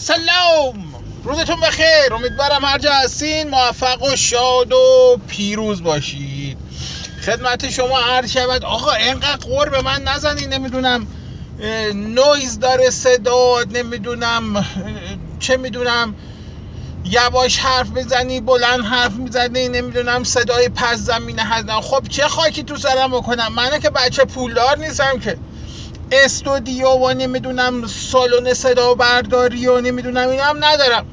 سلام. روزتون بخیر. امیدوارم هر جا هستین. موفق و شاد و پیروز باشید. خدمت شما عرض شود. آقا اینقدر قور به من نزنین. نمی‌دونم نویز داره صدا نمی‌دونم چه می‌دونم یواش حرف بزنی بلند حرف می‌زنی نمی‌دونم صدای پس زمینه هستن. خب چه خاکی تو سرم بکنم؟ منه که بچه پولدار نیستم که. استودیو و نمی‌دونم سالن صدا برداری و نمی‌دونم اینا هم ندارم.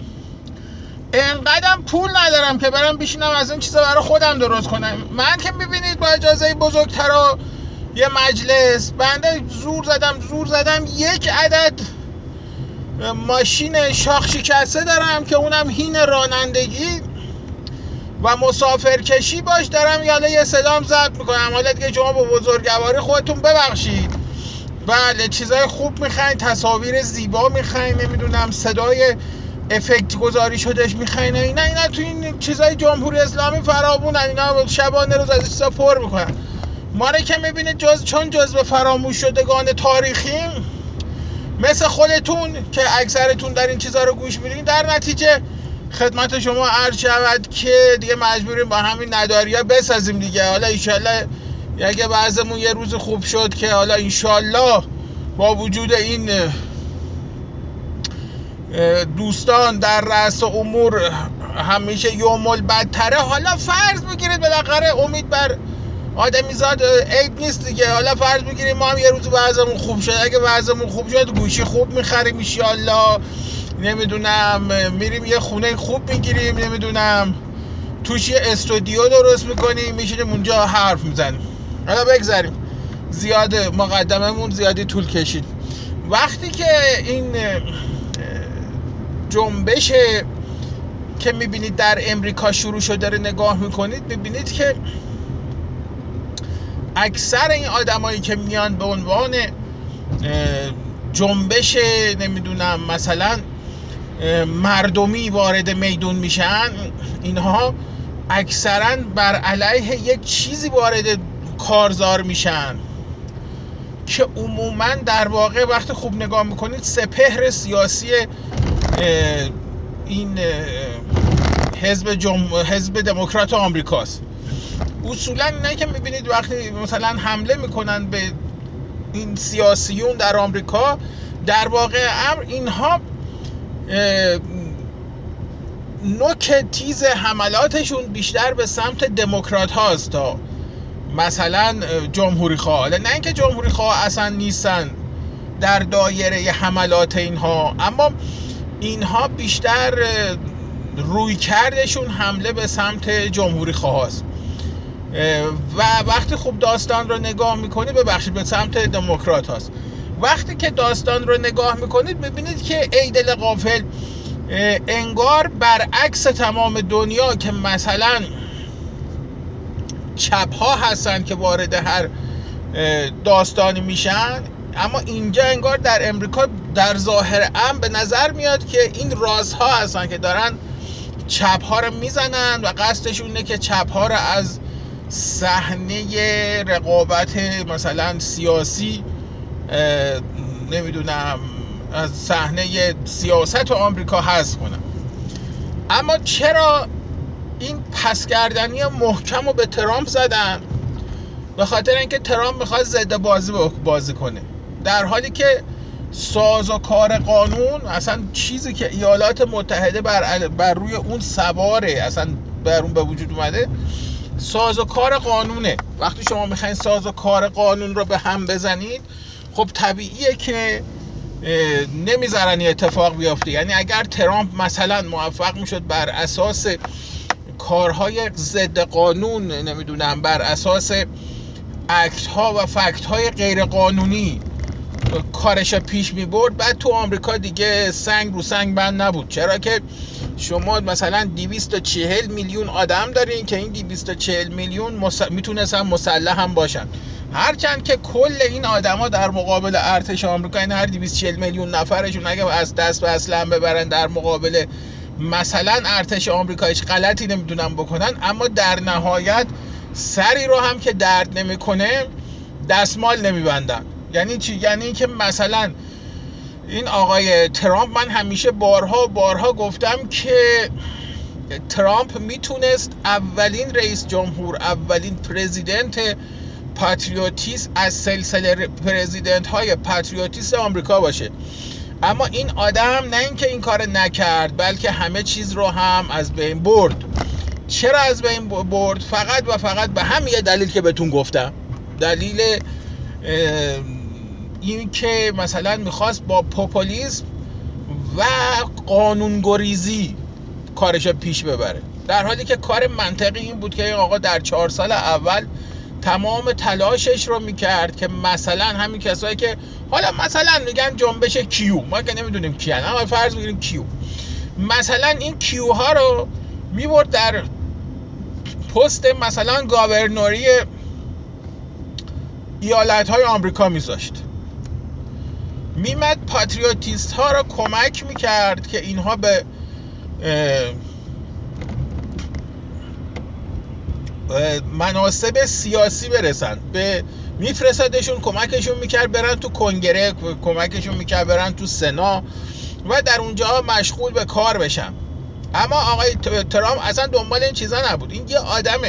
انقدرم پول ندارم که برم بشینم از این چیزا برای خودم درست کنم. من که می‌بینید با اجازه بزرگترا یه مجلس بنده زور زدم زور زدم. یک عدد ماشین شاخ شکسته دارم که اونم هین رانندگی و مسافرکشی باش دارم. یالا یه صدام ضبط می‌کنم. حالا دیگه شما با بزرگواری خودتون ببخشید. بله چیزای خوب می‌خواین تصاویر زیبا می‌خواین نمی‌دونم صدای افکت گذاری شدهش می‌خواین اینا. اینا تو این چیزای جمهوری اسلامی فرابونن اینا شبانه روز از چیزا پر می‌کنن. ما که می‌بینید جز چون جزء فراموش شدگان تاریخیم مثل خودتون که اکثرتون در این چیزها رو گوش میدین در نتیجه خدمت شما عرض شود که دیگه مجبوریم با همین نداری ها بسازیم دیگه. حالا ایشالله اگه بعضمون یه روز خوب شد که حالا انشالله با وجود این دوستان در رأس امور همیشه یومل بدتره حالا فرض بگیرید بالاخره امید بر آدمیزاد عیب نیست دیگه. حالا فرض بگیریم ما هم یه روز وضعمون خوب شد. اگه وضعمون خوب شد گوشی خوب می‌خریم ایشالله نمی‌دونم میریم یه خونه خوب می‌گیریم نمی‌دونم. توش یه استودیو درست می‌کنیم میشینیم اونجا حرف می‌زنیم. حالا بگذاریم. زیاد مقدممون زیادی طول کشید. وقتی که این جنبش که می‌بینید در امریکا شروع شده رو نگاه می‌کنید می‌بینید که اکثر این آدمایی که میان به عنوان جنبش نمی‌دونم مثلا مردمی وارد میدون میشن اینها اکثرا بر علیه یک چیزی وارد کارزار میشن. که عموما در واقع وقتی خوب نگاه می‌کنید سپهر سیاسی این حزب جم... حزب دموکرات آمریکاست. اصولا اینه که می‌بینید وقتی مثلا حمله می‌کنن به این سیاسیون در آمریکا در واقع امر اینها نوک تیز حملاتشون بیشتر به سمت دموکرات هاست تا. مثلا جمهوری خواه. نه اینکه جمهوری خواه اصلا نیستن در دایره حملات اینها اما اینها بیشتر روی کردشون حمله به سمت جمهوری خواه هست. و وقتی خوب داستان رو نگاه می‌کنید ببخشید به سمت دموکرات هست. وقتی که داستان رو نگاه می‌کنید ببینید که ایدل قافل انگار برعکس تمام دنیا که مثلا چپ ها هستن که وارد هر داستانی میشن. اما اینجا انگار در امریکا در ظاهر ام به نظر میاد که این رازها هستن که دارن چپ ها رو می‌زنن و قصدشون اینه که چپ ها رو از صحنه رقابت مثلا سیاسی نمی‌دونم از صحنه سیاست آمریکا حذف کنم اما چرا این پسگردنی محکم رو به ترامپ زدن به خاطر اینکه ترامپ می‌خواد ضد بازی بازی کنه. در حالی که ساز و کار قانون اصلا چیزی که ایالات متحده بر, بر روی اون سواره اصلا بر اون به وجود اومده ساز و کار قانونه. وقتی شما می‌خواین ساز و کار قانون رو به هم بزنید خب طبیعیه که نمی‌ذارن اتفاق بیافته. یعنی اگر ترامپ مثلا موفق می‌شد بر اساس کارهای ضد قانون نمی‌دونم بر اساس اکت ها و فکت های غیر قانونی کارش پیش می برد بعد تو آمریکا دیگه سنگ رو سنگ بند نبود. چرا که شما مثلا 240 میلیون آدم دارین که این 240 میلیون مس... می‌تونستن مسلح هم باشن. هرچند که کل این آدما در مقابل ارتش آمریکا این هر 240 میلیون نفرشون اگه از دست به اسلحه ببرن در مقابل مثلا ارتش آمریکا هیچ غلطی نمی‌دونن بکنن اما در نهایت سری رو هم که درد نمی‌کنه دستمال نمیبندن. یعنی چی؟ یعنی که مثلا این آقای ترامپ من همیشه بارها بارها گفتم که ترامپ می‌تونست اولین رئیس جمهور اولین president patriotist از سلسله president های patriotist آمریکا باشه. اما این آدم نه اینکه این کار نکرد بلکه همه چیز رو هم از بین برد. چرا از بین برد؟ فقط و فقط به هم یه دلیل که بهتون گفتم. دلیل این که مثلا می‌خواست با پوپولیسم و قانونگریزی کارش پیش ببره. در حالی که کار منطقی این بود که این آقا در چهار سال اول تمام تلاشش رو می‌کرد که مثلا همین کسایی که حالا مثلا میگن جنبش کیو. ما که نمی‌دونیم کیان. اما فرض بگیریم کیو. مثلا این کیو ها رو می‌برد در پست مثلا گاورنوری ایالت های آمریکا میذاشت. میمد پاتریوتیست ها رو کمک می‌کرد که اینها به مناسب سیاسی برسن. به میفرستادشون کمکشون می‌کرد برن تو کنگره کمکشون می‌کرد برن تو سنا و در اونجا مشغول به کار بشن. اما آقای ترامپ اصلا دنبال این چیزا نبود. این یه آدم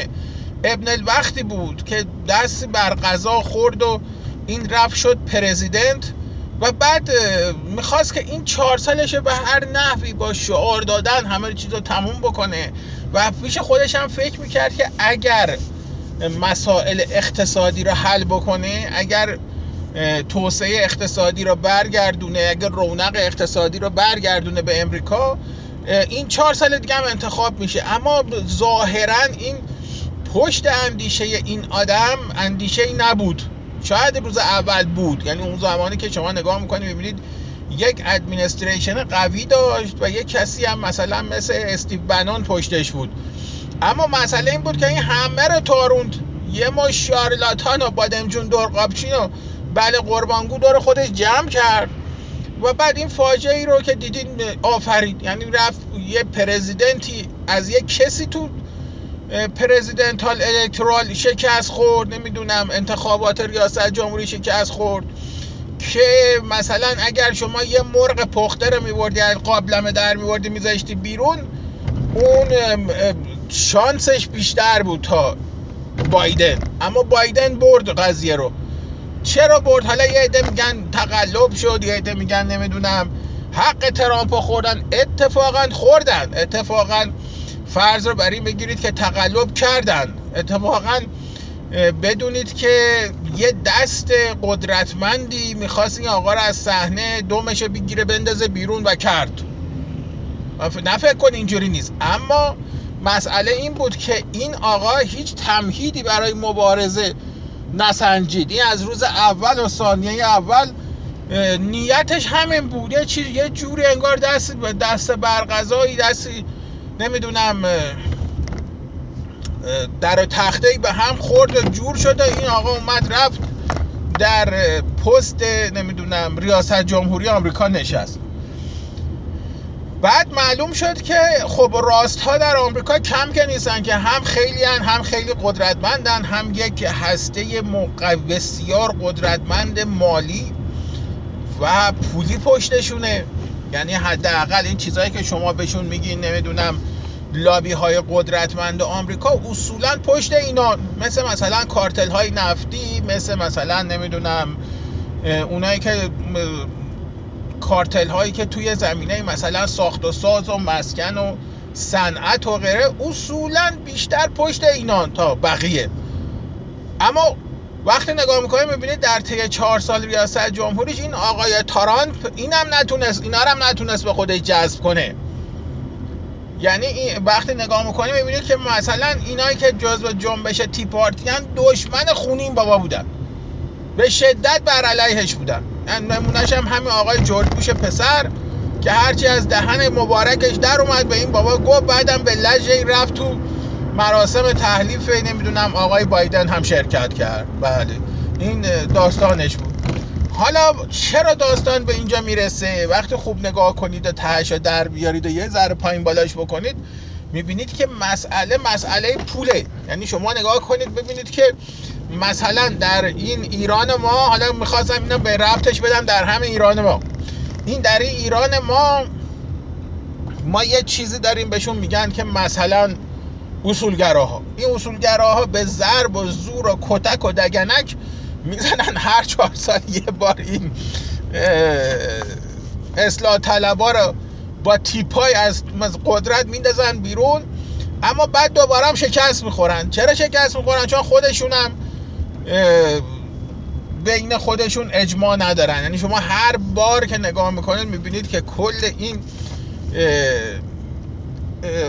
ابن الوقتی بود که دست بر غذا خورد و این رفت شد پرزیدنت. و بعد می‌خواست که این چهار سالش به هر نحوی با شعار دادن همه چیز رو تموم بکنه و پیش خودش هم فکر می‌کرد که اگر مسائل اقتصادی رو حل بکنه اگر توسعه اقتصادی رو برگردونه اگر رونق اقتصادی رو برگردونه به امریکا این چهار سال دیگه هم انتخاب میشه. اما ظاهرا این پشت اندیشه این آدم اندیشه ای نبود. شاید روز اول بود. یعنی اون زمانی که شما نگاه می‌کنید ببینید یک ادمینستریشن قوی داشت و یک کسی هم مثلا مثل استیو بنان پشتش بود. اما مسئله این بود که این همه رو تاروند. یه ما شارلاتان و بادمجون قابچین و بله قربانگو دور خودش جمع کرد. و بعد این فاجعه ای رو که دیدین آفرید یعنی رفت یه پرزیدنتی از یه کسی تو پرزیدنتال الکترال شکست خورد نمی‌دونم انتخابات ریاست جمهوری شکست خورد. که مثلا اگر شما یه مرغ پخته رو میبردی از قابلمه در میبردی میذاشتی بیرون اون شانسش بیشتر بود تا بایدن. اما بایدن برد قضیه رو. چرا برد؟ حالا یه عده میگن تقلب شد یه عده میگن نمی‌دونم حق ترامپ خوردن اتفاقا خوردن اتفاقا فرض رو بر این بگیرید که تقلب کردن. اتفاقا بدونید که یه دست قدرتمندی می‌خواست این آقا رو از صحنه دومش بگیره بندازه بیرون و کرد. نه فکر کن اینجوری نیست. اما مسئله این بود که این آقا هیچ تمهیدی برای مبارزه نسنجید. این از روز اول و ثانیه اول نیتش همین بود. یه چیز یه جوری انگار دست دست برغذایی دستی نمی‌دونم در تخته به هم خورد و جور شده این آقا اومد رفت در پست نمی‌دونم ریاست جمهوری آمریکا نشست. بعد معلوم شد که خب راست ها در آمریکا کم که نیستن که هم خیلی هن هم خیلی قدرتمندن هم یک هسته بسیار قدرتمند مالی و پولی پشتشونه. یعنی حداقل این چیزهایی که شما بهشون میگین نمی‌دونم لابی های قدرتمند آمریکا اصولا پشت اینا مثل مثلا کارتل های نفتی مثل مثلا نمی‌دونم اونایی که کارتل هایی که توی زمینه مثلا ساخت و ساز و مسکن و صنعت و غیره اصولا بیشتر پشت اینان تا بقیه. اما وقتی نگاه می‌کنیم می‌بینید در طی چهار سال ریاست جمهوریش این آقای تارانپ اینم نتونست اینا هم نتونست به خودش جذب کنه. یعنی این وقتی نگاه می‌کنیم می‌بینید که مثلا اینایی که جزو جنبش تی پارتی دشمن خونین بابا بودن. به شدت بر علیهش بودن. نمونهش هم همین آقای جورج بوش پسر که هرچی از دهن مبارکش در اومد به این بابا گفت بعدم به لجه رفت تو مراسم تحلیف نمی‌دونم آقای بایدن هم شرکت کرد. بله. این داستانش بود. حالا چرا داستان به اینجا می‌رسه؟ وقتی خوب نگاه کنید و تهش در بیارید و یه ذره پایین بالاش بکنید می‌بینید که مسئله مسئله پوله. یعنی شما نگاه کنید ببینید که مثلا در این ایران ما حالا می‌خواستم اینا به ربطش بدم در همه ایران ما. این در ایران ما ما یه چیزی داریم بهشون میگن که مثلا اصولگراها. این اصولگراها به ضرب و زور و کتک و دگنک می‌زنن هر چهار سال یه بار این اصلاح طلبا رو با تیپای از قدرت میندازن بیرون اما بعد دوباره هم شکست می‌خورن. چرا شکست می‌خورن؟ چون خودشون هم بین خودشون اجماع ندارن. یعنی شما هر بار که نگاه می‌کنید می‌بینید که کل این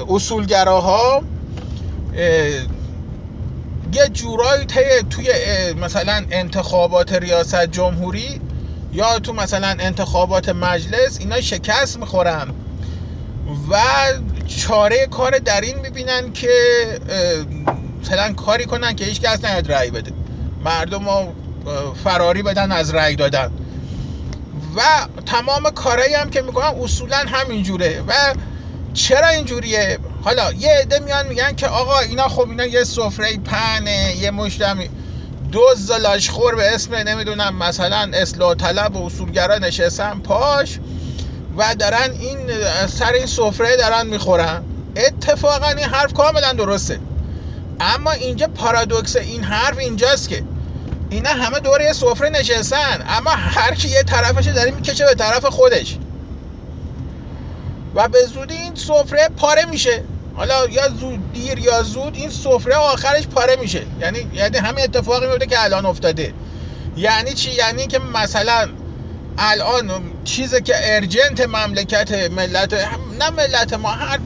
اصولگراها یه جورایی توی مثلا انتخابات ریاست جمهوری یا تو مثلا انتخابات مجلس اینا شکست می‌خورن. و چاره کار در این می‌بینن که مثلا کاری کنن که هیچ کس نیاد رأی بده. مردم رو فراری بدن از رأی دادن. و تمام کارهایی هم که می‌کنن اصولا همینجوره. و چرا اینجوریه؟ حالا یه عده میان میگن که آقا اینا خب اینا یه سفره پنه یه مشتم دوز لاشخور به اسم نمی‌دونم مثلا اصلاح طلب و اصولگرا نشستن پاش و دارن این سر این سفره دارن می‌خورن. اتفاقا این حرف کاملا درسته. اما اینجا پارادوکس این حرف اینجاست که اینا همه دور یه سفره نشستن. اما هر کی یه طرفش داره می‌کشه به طرف خودش. و به زودی این سفره پاره میشه. حالا یا زود دیر یا زود این سفره آخرش پاره میشه. یعنی یعنی همین اتفاقی میفته که الان افتاده. یعنی چی؟ یعنی که مثلا الان چیزی که ارجنت مملکت ملت نه ملت ما هر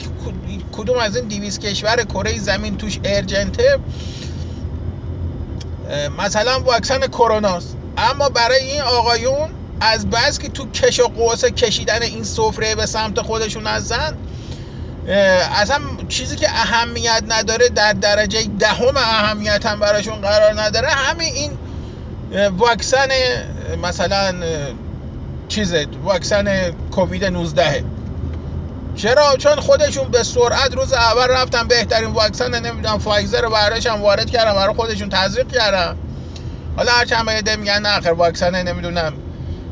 کدوم از این 200 کشور کره زمین توش ارجنته مثلا واکسن کروناست. اما برای این آقایون از بس که تو کش و قوسه کشیدن این سفره به سمت خودشون هستن اصلا چیزی که اهمیت نداره در درجه دهم اهمیت هم براشون قرار نداره. همین این واکسن مثلا چیزه واکسن کووید 19 چرا؟ چون خودشون به سرعت روز اول رفتن بهترین واکسن نمی‌دونم فایزر رو وارد کردن برای خودشون تزریق کردن. حالا هر چند میگن نه آخر واکسن نمی‌دونم.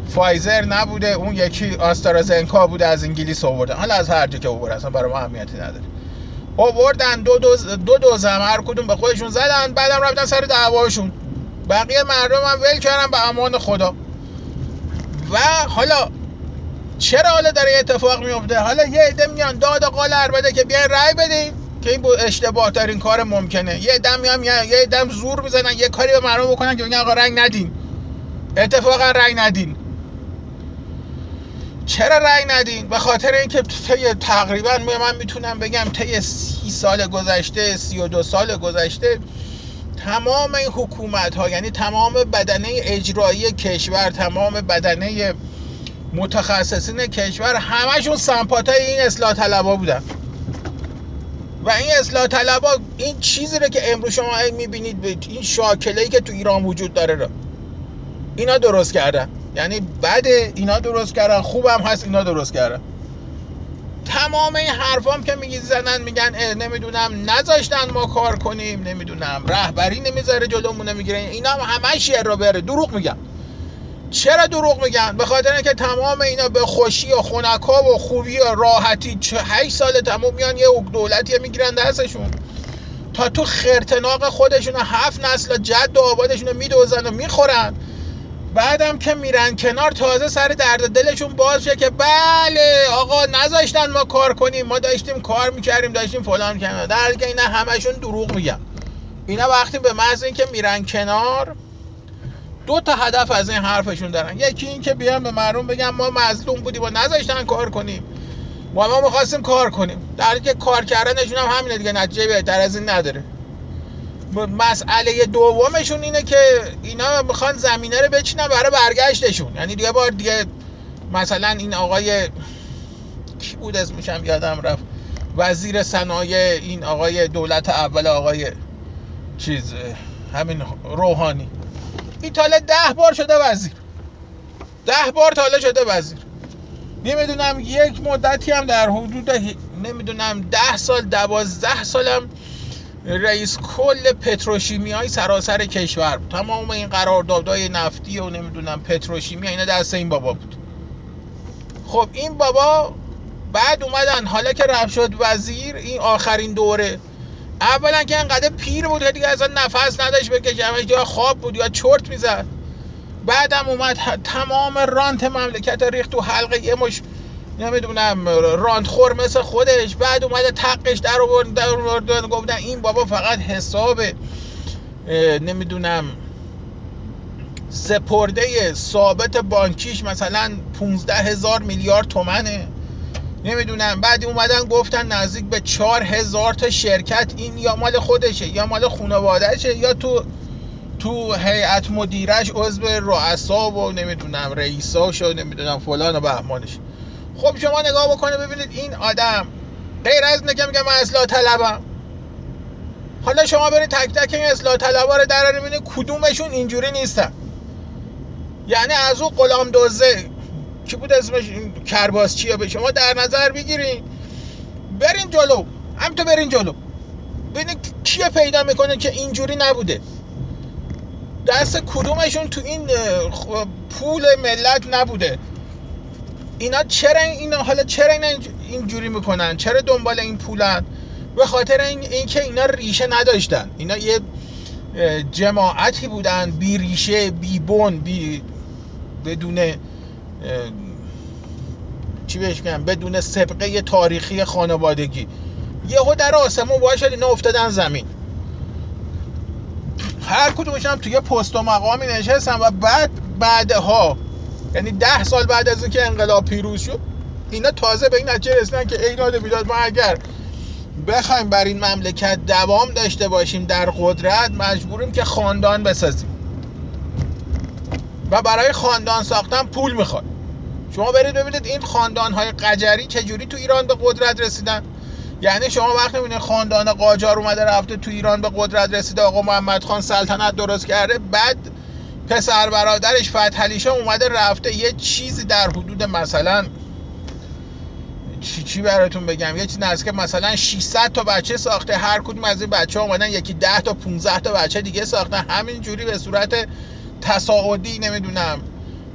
فایزر نبوده اون یکی آسترازنکا بوده از انگلیس آوردن حالا از هر جا که آوردن اصلا برای ما اهمیتی نداره. آوردن دو دوز دو دوز هم هر کدوم به خودشون زدن بعدم رفتن سر دعواشون. بقیه مردم هم ول کردن به امان خدا. و حالا چرا حالا داره اتفاق میفته حالا یه عده میان داد قال بده که بیاین رأی بدین که این اشتباه ترین کار ممکنه. یه دم میام یه دم زور می‌زنن یه کاری به مردم بکنن که بگن آقا رنگ ندین. اتفاقا رنگ ندین. چرا رأی ندین؟ به خاطر اینکه طی تقریبا من می‌تونم بگم طی سی سال گذشته سی و دو سال گذشته تمام این حکومت ها یعنی تمام بدنه اجرایی کشور تمام بدنه متخصصین کشور همشون سمپاتای این اصلاح طلبا بودن. و این اصلاح طلبا این چیزی رو که امروز شما می‌بینید این شاکله ای که تو ایران وجود داره رو اینا درست کردن. یعنی بعد اینا درست کردن خوبم هست اینا درست کردن. تمام این حرفام که میگی زنن میگن نمی‌دونم نذاشتن ما کار کنیم نمی‌دونم رهبری نمی‌ذاره جلومون نمی‌گیره. اینا هم همش رو بره. دروغ میگن. چرا دروغ میگن؟ به خاطر اینکه تمام اینا به خوشی و خنکا و خوبی و راحتی 8 سال تمام میان یه دولتی می‌گیرن دستشون. تا تو خرتناق خودشون هفت نسل جد و آبادشون رو میدوزن و می‌خورن. بعدم که میرن کنار تازه سر درد دلشون باز شه که بله آقا نذاشتن ما کار کنیم. ما داشتیم کار می‌کردیم داشتیم فلان کنیم در که اینا همشون دروغ میگن. اینا وقتی به محض اینکه میرن کنار دو تا هدف از این حرفشون دارن. یکی این که بیان به مردم بگن ما مظلوم بودیم و نذاشتن کار کنیم. و ما می‌خواستیم کار کنیم. در که کار کردنشون هم همینه دیگه نتیجه بهتر از این نداره. مسئله دومشون اینه که اینا می‌خوان زمینه رو بچینن برای برگشتشون. یعنی دیگه بار دیگه مثلا این آقای کی بود اسمشم یادم رفت. وزیر صنایع این آقای دولت اول آقای چیز همین روحانی. این تاله ده بار شده وزیر. ده بار تاله شده وزیر. نمی‌دونم یک مدتی هم در حدود نمی‌دونم ده سال دوازده سالم رئیس کل پتروشیمی های سراسر کشور تمام این قراردادهای نفتی و نمی‌دونم پتروشیمی اینا دست این بابا بود. خب این بابا بعد اومدن حالا که رفت شد وزیر این آخرین دوره. اولا که انقدر پیر بود دیگه اصلا نفس نداشت بکشه یا خواب بود یا چرت می‌زد. بعدم اومد تمام رانت مملکت ریخت تو حلقه یه مش نمی‌دونم راند خور مثل خودش بعد اومده تقش در آورد گفتن این بابا فقط حساب نمی‌دونم. سپرده ثابت بانکیش مثلا 15 هزار میلیارد تومنه. نمی‌دونم. بعد اومدن گفتن نزدیک به چهار هزار تا شرکت. این یا مال خودشه یا مال خانوادهشه یا تو تو هیئت مدیرش عضو رؤسا و نمی‌دونم رئیساش و نمی‌دونم فلان و بهمانش. خب شما نگاه بکنه ببینید این آدم غیر از که میگه من اصلاح طلبم. حالا شما برید تک تک این اصلاح طلبا رو در ببینید کدومشون اینجوری نیستن. یعنی از اون غلام دوزه کی بود اسمش؟ کرباس چیه به شما در نظر بگیرین. برین جلو. هم تو برین جلو. ببینید کیه پیدا می‌کنه که اینجوری نبوده. دست کدومشون تو این پول ملت نبوده. اینا چرا اینا حالا چرا اینا اینجوری می‌کنن؟ چرا دنبال این پولن؟ به خاطر این اینکه اینا ریشه نداشتن. اینا یه جماعتی بودن بی ریشه بی بون بی بدون چی بهش میگن؟ بدون سبقه تاریخی خانوادگی. یهو در آسمون وای اینا افتادن زمین. هر کدومش هم توی پست و مقامی نشستن و بعد بعدها یعنی ده سال بعد از اینکه انقلاب پیروز شد اینا تازه به این نتیجه رسیدن که ایناد بیداد ما اگر بخوایم بر این مملکت دوام داشته باشیم در قدرت مجبوریم که خاندان بسازیم. و برای خاندان ساختن پول می‌خواد. شما برید ببینید این خاندان های قجری چجوری تو ایران به قدرت رسیدن. یعنی شما وقتی می‌بینید خاندان قاجار اومده رفته تو ایران به قدرت رسیده آقا محمد خان سلطنت درست کرده بعد پسر برادرش فتحعلی اومده رفته. یه چیزی در حدود مثلا چی چی براتون بگم؟ یه چیز نزدیک مثلا 600 تا بچه ساخته. هر کدوم از این بچه ها اومدن یکی 10 تا 15 تا بچه دیگه ساختن. همین جوری به صورت تصاعدی نمی‌دونم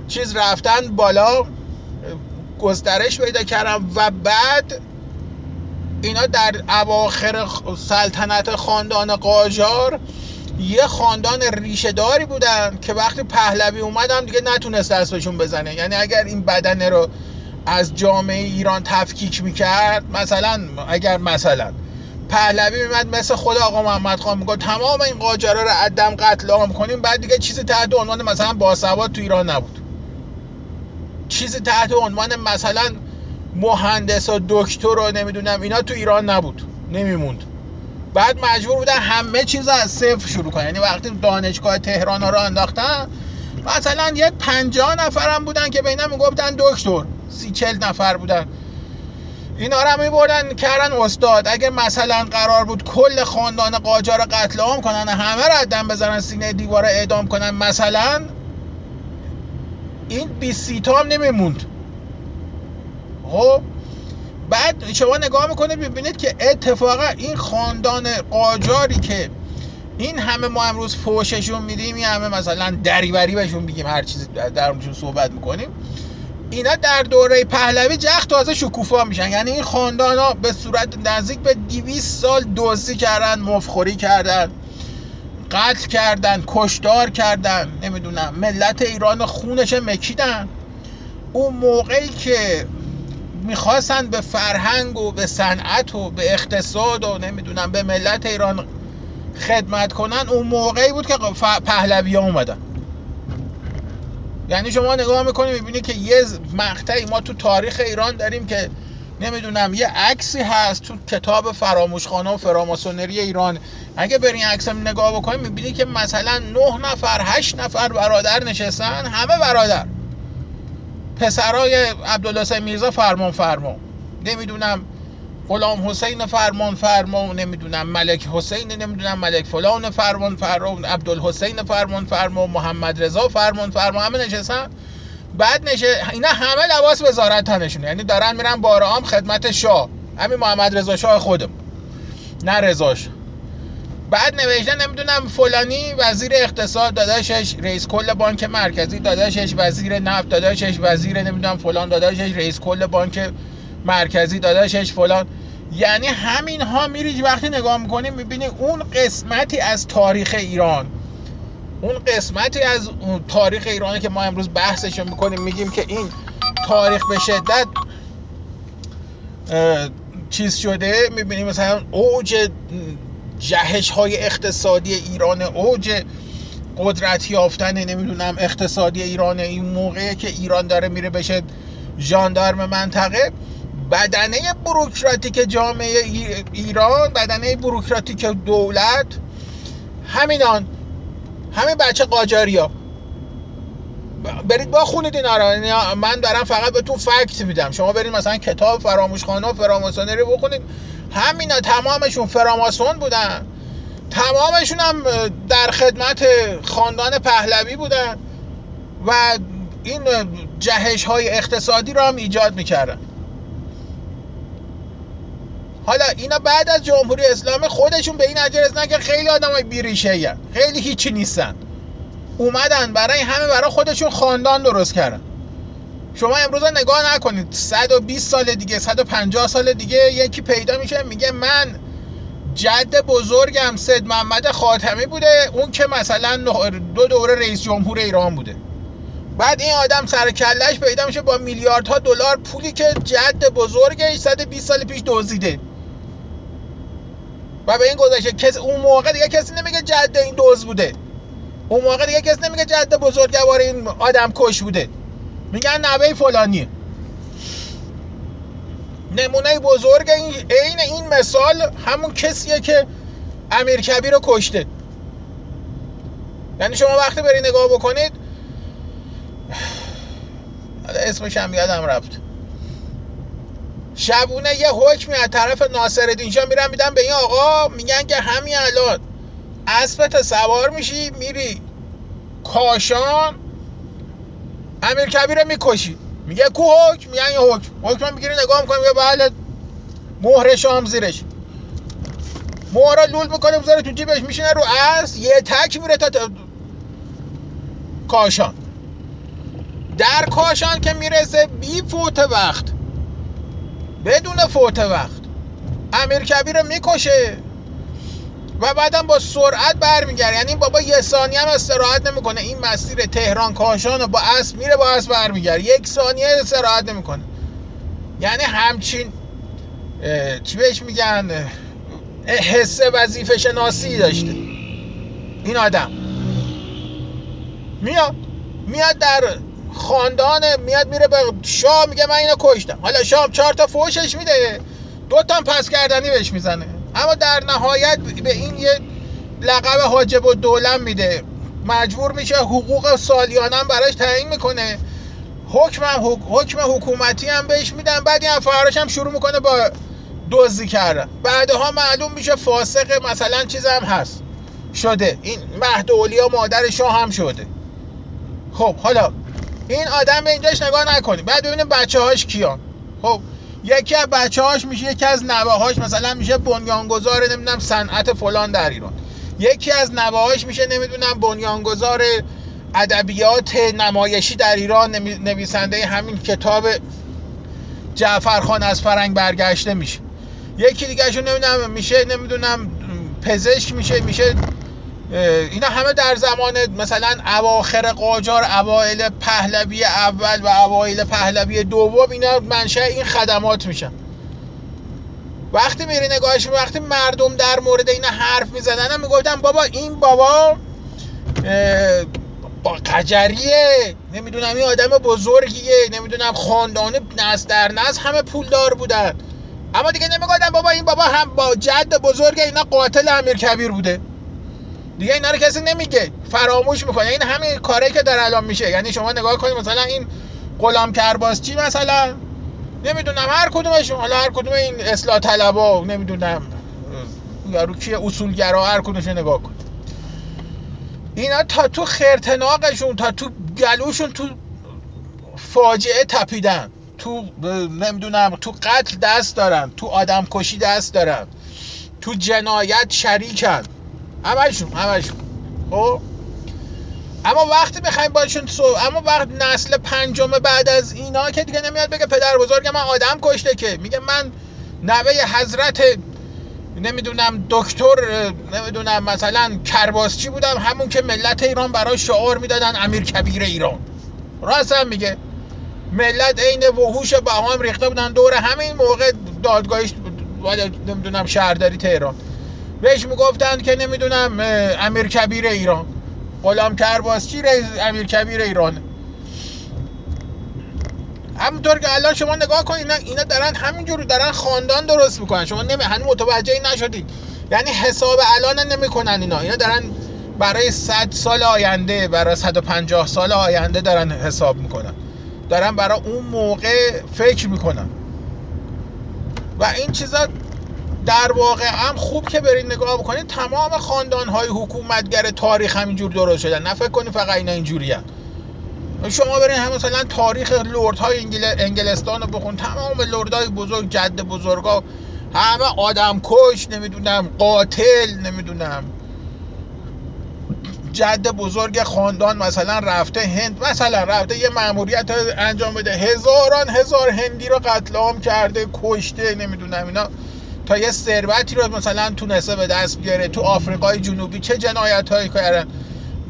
چیز رفتن بالا گسترش پیدا کردم و بعد اینا در اواخر سلطنت خاندان قاجار یه خاندان ریشه داری بودن که وقتی پهلوی اومدم دیگه نتونست دستشون بزنه. یعنی اگر این بدنه رو از جامعه ایران تفکیک می‌کرد مثلا اگر مثلا پهلوی میمد مثل خود آقا محمد خان میگه تمام این قاجارا رو عدم قتل عام کنیم بعد دیگه چیزی تحت عنوان مثلا باسواد تو ایران نبود. چیزی تحت عنوان مثلا مهندس و دکتر رو نمی‌دونم اینا تو ایران نبود. نمیموند. بعد مجبور بودن همه چیز از صفر شروع کنن. یعنی وقتی دانشگاه تهران رو انداختن مثلا یه پنجاه نفرم بودن که بینا می‌گفتن دکتر. سی چل نفر بودن. اینا رو میبردن کردن استاد. اگه مثلا قرار بود کل خاندان قاجار قتل عام کنن همه رو عدم بزنن سینه دیوار اعدام کنن مثلا این 20 تا هم نمیموند. خب؟ بعد شما نگاه می‌کنید ببینید که اتفاقا این خاندان قاجاری که این همه ما امروز فوششون میدیم این همه مثلا دریوری بهشون بگیم هر چیزی در موردشون صحبت می‌کنیم اینا در دوره پهلوی جخت تازه شکوفا میشن. یعنی این خاندان ها به صورت نزدیک به 200 سال دزدی کردن مفخوری کردن قتل کردن کشتار کردن نمی‌دونم ملت ایران خونش مکیدن. اون موقعی که می‌خواستن به فرهنگ و به صنعت و به اقتصاد و نمی‌دونم به ملت ایران خدمت کنن اون موقعی بود که پهلوی ها اومدن. یعنی شما نگاه می‌کنی می‌بینی که یه مقطعی ما تو تاریخ ایران داریم که نمی‌دونم یه عکسی هست تو کتاب فراموشخانه و فراماسونری ایران. اگه بری این عکس نگاه بکنی می‌بینی که مثلا نه نفر هشت نفر برادر نشستن همه برادر. پسرای عبدالحسین میرزا فرمان فرمان. نمی‌دونم غلام حسین فرمان فرمان نمی‌دونم ملک حسین نمی‌دونم ملک فلان فرمان فرمان عبدالحسین فرمان فرمان محمد رضا فرمان فرمان همه نشستن. بعد نشه اینا همه لباس وزارت تنشونه یعنی دارن میرن بارام خدمت شاه. همین محمد رضا شاه خودم. نه رضا بعد نوشتن نمی‌دونم فلانی وزیر اقتصاد داداشش رئیس کل بانک مرکزی داداشش وزیر نفت داداشش وزیر نمی‌دونم فلان داداشش رئیس کل بانک مرکزی داداشش فلان. یعنی همین ها میری وقتی نگاه می‌کنی می‌بینی اون قسمتی از تاریخ ایران. اون قسمتی از تاریخ ایرانی که ما امروز بحثش می‌کنیم میگیم که این تاریخ به شدت چیز شده. می‌بینیم مثلا اوج جهش های اقتصادی ایران اوج قدرت یافتن نمی‌دونم اقتصادی ایران این موقعی که ایران داره میره بشه ژاندارم منطقه. بدنه بروکراتیک جامعه ایران بدنه بروکراتیک دولت. همینان. همین بچه قاجاری ها برید بخونید اینا رو. من دارم فقط به تو فکت میدم. شما برید مثلا کتاب فراموشخانه و فراماسونری بخونید. همینا تمامشون فراماسون بودن. تمامشون هم در خدمت خاندان پهلوی بودن و این جهش های اقتصادی رو هم ایجاد می‌کردن. حالا اینا بعد از جمهوری اسلامی خودشون به این رسیدن که خیلی آدمای بیریشه خیلی هیچی نیستن. اومدن برای همه برای خودشون خاندان درست کردن. شما امروز نگاه نکنید. 120 سال دیگه 150 سال دیگه یکی پیدا میشه میگه من جد بزرگم سید محمد خاتمی بوده اون که مثلا دو دوره رئیس جمهور ایران بوده. بعد این آدم سر کلش پیدا میشه با میلیاردها دلار پولی که جد بزرگش 120 سال پیش دزدیده. و به این گذشته کسی اون موقع دیگه کسی نمیگه جد این دوز بوده. اون موقع دیگه کسی نمیگه جد بزرگوار این آدم کش بوده. میگن نوه فلانیه نمونه بزرگ این عین این مثال همون کسیه که امیر کبیر رو کشته. یعنی شما وقتی بری نگاه بکنید اسمش هم یادم رفت. شبونه یه حکمی از طرف ناصر شاه میرن میدن به این آقا میگن که همین الان اسبت سوار میشی میری کاشان امیر کبیر می‌کشی. میگه کو حکم؟ میگن یه حکم. حکم می‌گیری نگاه می‌کنی میگه بله مهر شام زیرش. مهر لول می‌کنه بذاره تو جیبش میشینه رو از یه تک میره تا کاشان. در کاشان که می‌رسه بی فوت وقت بدون فوت وقت امیر کبیر می‌کشه. و بعدم با سرعت برمیگرده. یعنی بابا یه ثانیه هم استراحت نمی‌کنه. این مسیر تهران کاشان با اسب میره با اسب برمیگرده. یک ثانیه استراحت نمی‌کنه. یعنی همچین چی بهش میگن؟ حس وظیفه شناسی داشته. این آدم. میاد. میاد در خاندان میاد میره به شاه میگه من اینو کشتم. حالا شاه چهار تا فوشش میده. دو تا پس کردنی بهش می‌زنه. اما در نهایت به این یه لقب حاجب و دولم میده. مجبور میشه حقوق سالیانم براش تعیین می‌کنه. حکم حکم حکومتی هم بهش میدن. بعد این فراش هم شروع می‌کنه با دزدی کردن. بعدها معلوم میشه فاسق مثلا چیز هم هست. شده. این مهد اولیا مادر شاه هم شده. خب حالا این آدم به اینجاش نگاه نکنیم. بعد ببینیم بچه هاش کیان. خب یکی از بچه هاش میشه یکی از نوه هاش مثلا میشه بنیانگذار نمی‌دونم صنعت فلان در ایران. یکی از نوه هاش میشه نمی‌دونم بنیانگذار ادبیات نمایشی در ایران نویسنده همین کتاب جعفرخان از فرنگ برگشته میشه. یکی دیگه شون نمی‌دونم میشه نمی‌دونم پزشک میشه میشه اینا همه در زمان مثلا اواخر قاجار اوایل پهلوی اول و اوایل پهلوی دوم اینا منشأ این خدمات میشن. وقتی میری نگاهش وقتی مردم در مورد اینا حرف می‌زدن می‌گفتن بابا این بابا با قجریه نمی‌دونم این آدم بزرگیه نمی‌دونم خاندانه نسل در نسل همه پولدار بودن. اما دیگه نمی‌گفتن بابا این بابا هم با جد بزرگ اینا قاتل امیر کبیر بوده. دیگه اینا رو کسی نمیگه. فراموش می‌کنه. این همین کاری که در الان میشه. یعنی شما نگاه کنید مثلا این غلام کرباسچی مثلا نمی‌دونم هر کدومشون. حالا هر کدوم این اصلاح طلبا نمی‌دونم. یارو کیه؟ اصولگرا هر کدومش نگاه کن اینا تا تو خرتناقشون تا تو گلوشون تو فاجعه تپیدن. تو نمی‌دونم تو قتل دست دارن. تو آدم کشی دست دارن. تو جنایت شریکن. همشون همشون. خب؟ اما وقتی می‌خوایم باشون سو اما وقت نسل پنجم بعد از اینا که دیگه نمیاد بگه پدر بزرگ من آدم کشته که. میگه من نوه حضرت نمی‌دونم دکتر نمی‌دونم مثلا کرباسچی بودم همون که ملت ایران برای شعار می‌دادن امیر کبیر ایران. راست هم میگه. ملت عین وحوش با هم ریخته بودن دور همین موقع دادگاهش نمی‌دونم شهرداری تهران. بهش می‌گفتن که نمی‌دونم امیر کبیر ایران. غلام کرباسچی رئیس امیر کبیر ایران؟ همونطور که الان شما نگاه کنید اینا, اینا دارن همینجور دارن خاندان درست می‌کنن. شما نمی هنوز متوجه نشدید. یعنی حساب الان نمی‌کنن اینا. اینا دارن برای 100 سال آینده برای 150 سال آینده دارن حساب می‌کنن. دارن برای اون موقع فکر می‌کنن. و این چیزا در واقع هم خوب که برید نگاه بکنید تمام خاندان های حکومتگر تاریخ همینجور درست شدن. نه فکر کنید فقط اینا اینجوری. شما برین هم مثلا تاریخ لورد های انگل... انگلستان رو بخون. تمام لورد های بزرگ جد بزرگا همه آدم کش نمی‌دونم قاتل نمی‌دونم. جد بزرگ خاندان مثلا رفته هند مثلا رفته یه مأموریت انجام بده. هزاران هزار هندی رو قتل عام کرده کشته نمی‌دونم اینا. تا یه ثروتی رو مثلا تونسته به دست بیاره تو آفریقای جنوبی چه جنایت هایی کردن؟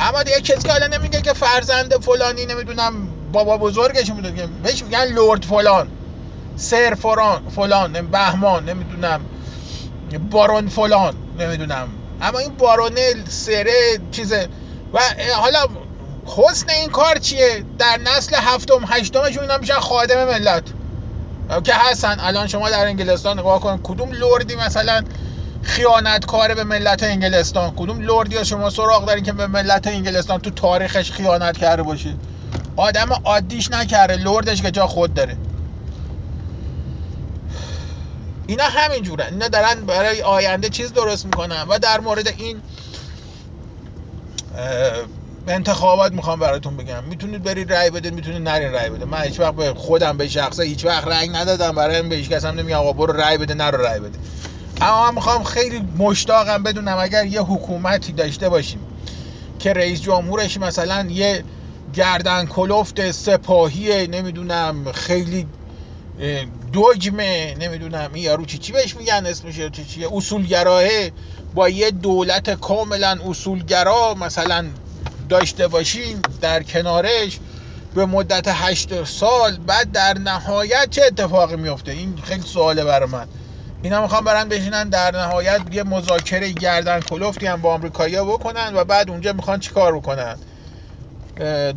اما دیگه کسی حالا نمیگه که فرزند فلانی نمی‌دونم بابا بزرگش بوده بهش میگن لورد فلان سر فلان فلان بهمان نمی‌دونم بارون فلان نمی‌دونم. اما این بارونه سره چیزه. و حالا حسن این کار چیه؟ در نسل هفتم هشتمشون اینا میشن خادم ملت. که هستن. الان شما در انگلستان نگاه کن. کدوم لوردی مثلا خیانتکاره به ملت انگلستان؟ کدوم لوردی شما سراغ دارین که به ملت انگلستان تو تاریخش خیانت کرده باشه آدم عادیش نکرده. لوردش که جا خود داره. اینا همین جورن اینا دارن برای آینده چیز درست می‌کنن. و در مورد این انتخابات می‌خوام براتون بگم. می‌تونید برید رأی بدید می‌تونید نرین رأی بده من هیچ وقت به خودم به شخصه هیچ وقت رأی ندادم. برای این به هیچ کس هم نمیگم آقا برو رأی بده نرو رأی بده. اما من می‌خوام خیلی مشتاقم بدونم اگر یه حکومتی داشته باشیم که رئیس جمهورش مثلا یه گردن کلفت سپاهی نمی‌دونم خیلی دوجمه نمی‌دونم این یارو چی چی بهش میگن اسمش؟ چی چیه اصولگراه با یه دولت کاملا اصولگرا مثلا داشته باشیم در کنارش به مدت هشت سال بعد در نهایت چه اتفاقی میفته؟ این خیلی سواله برای من. اینا می‌خوام برن بشینن در نهایت یه مذاکره گردن کلفتی هم با آمریکایی‌ها بکنن و بعد اونجا می‌خوان چیکار بکنن؟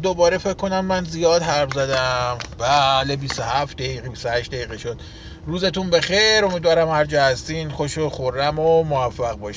دوباره فکر کنم من زیاد حرف زدم. بله 27 دقیقه 28 دقیقه شد. روزتون بخیر امیدوارم هر جا هستین خوش و خورم و موفق باشین.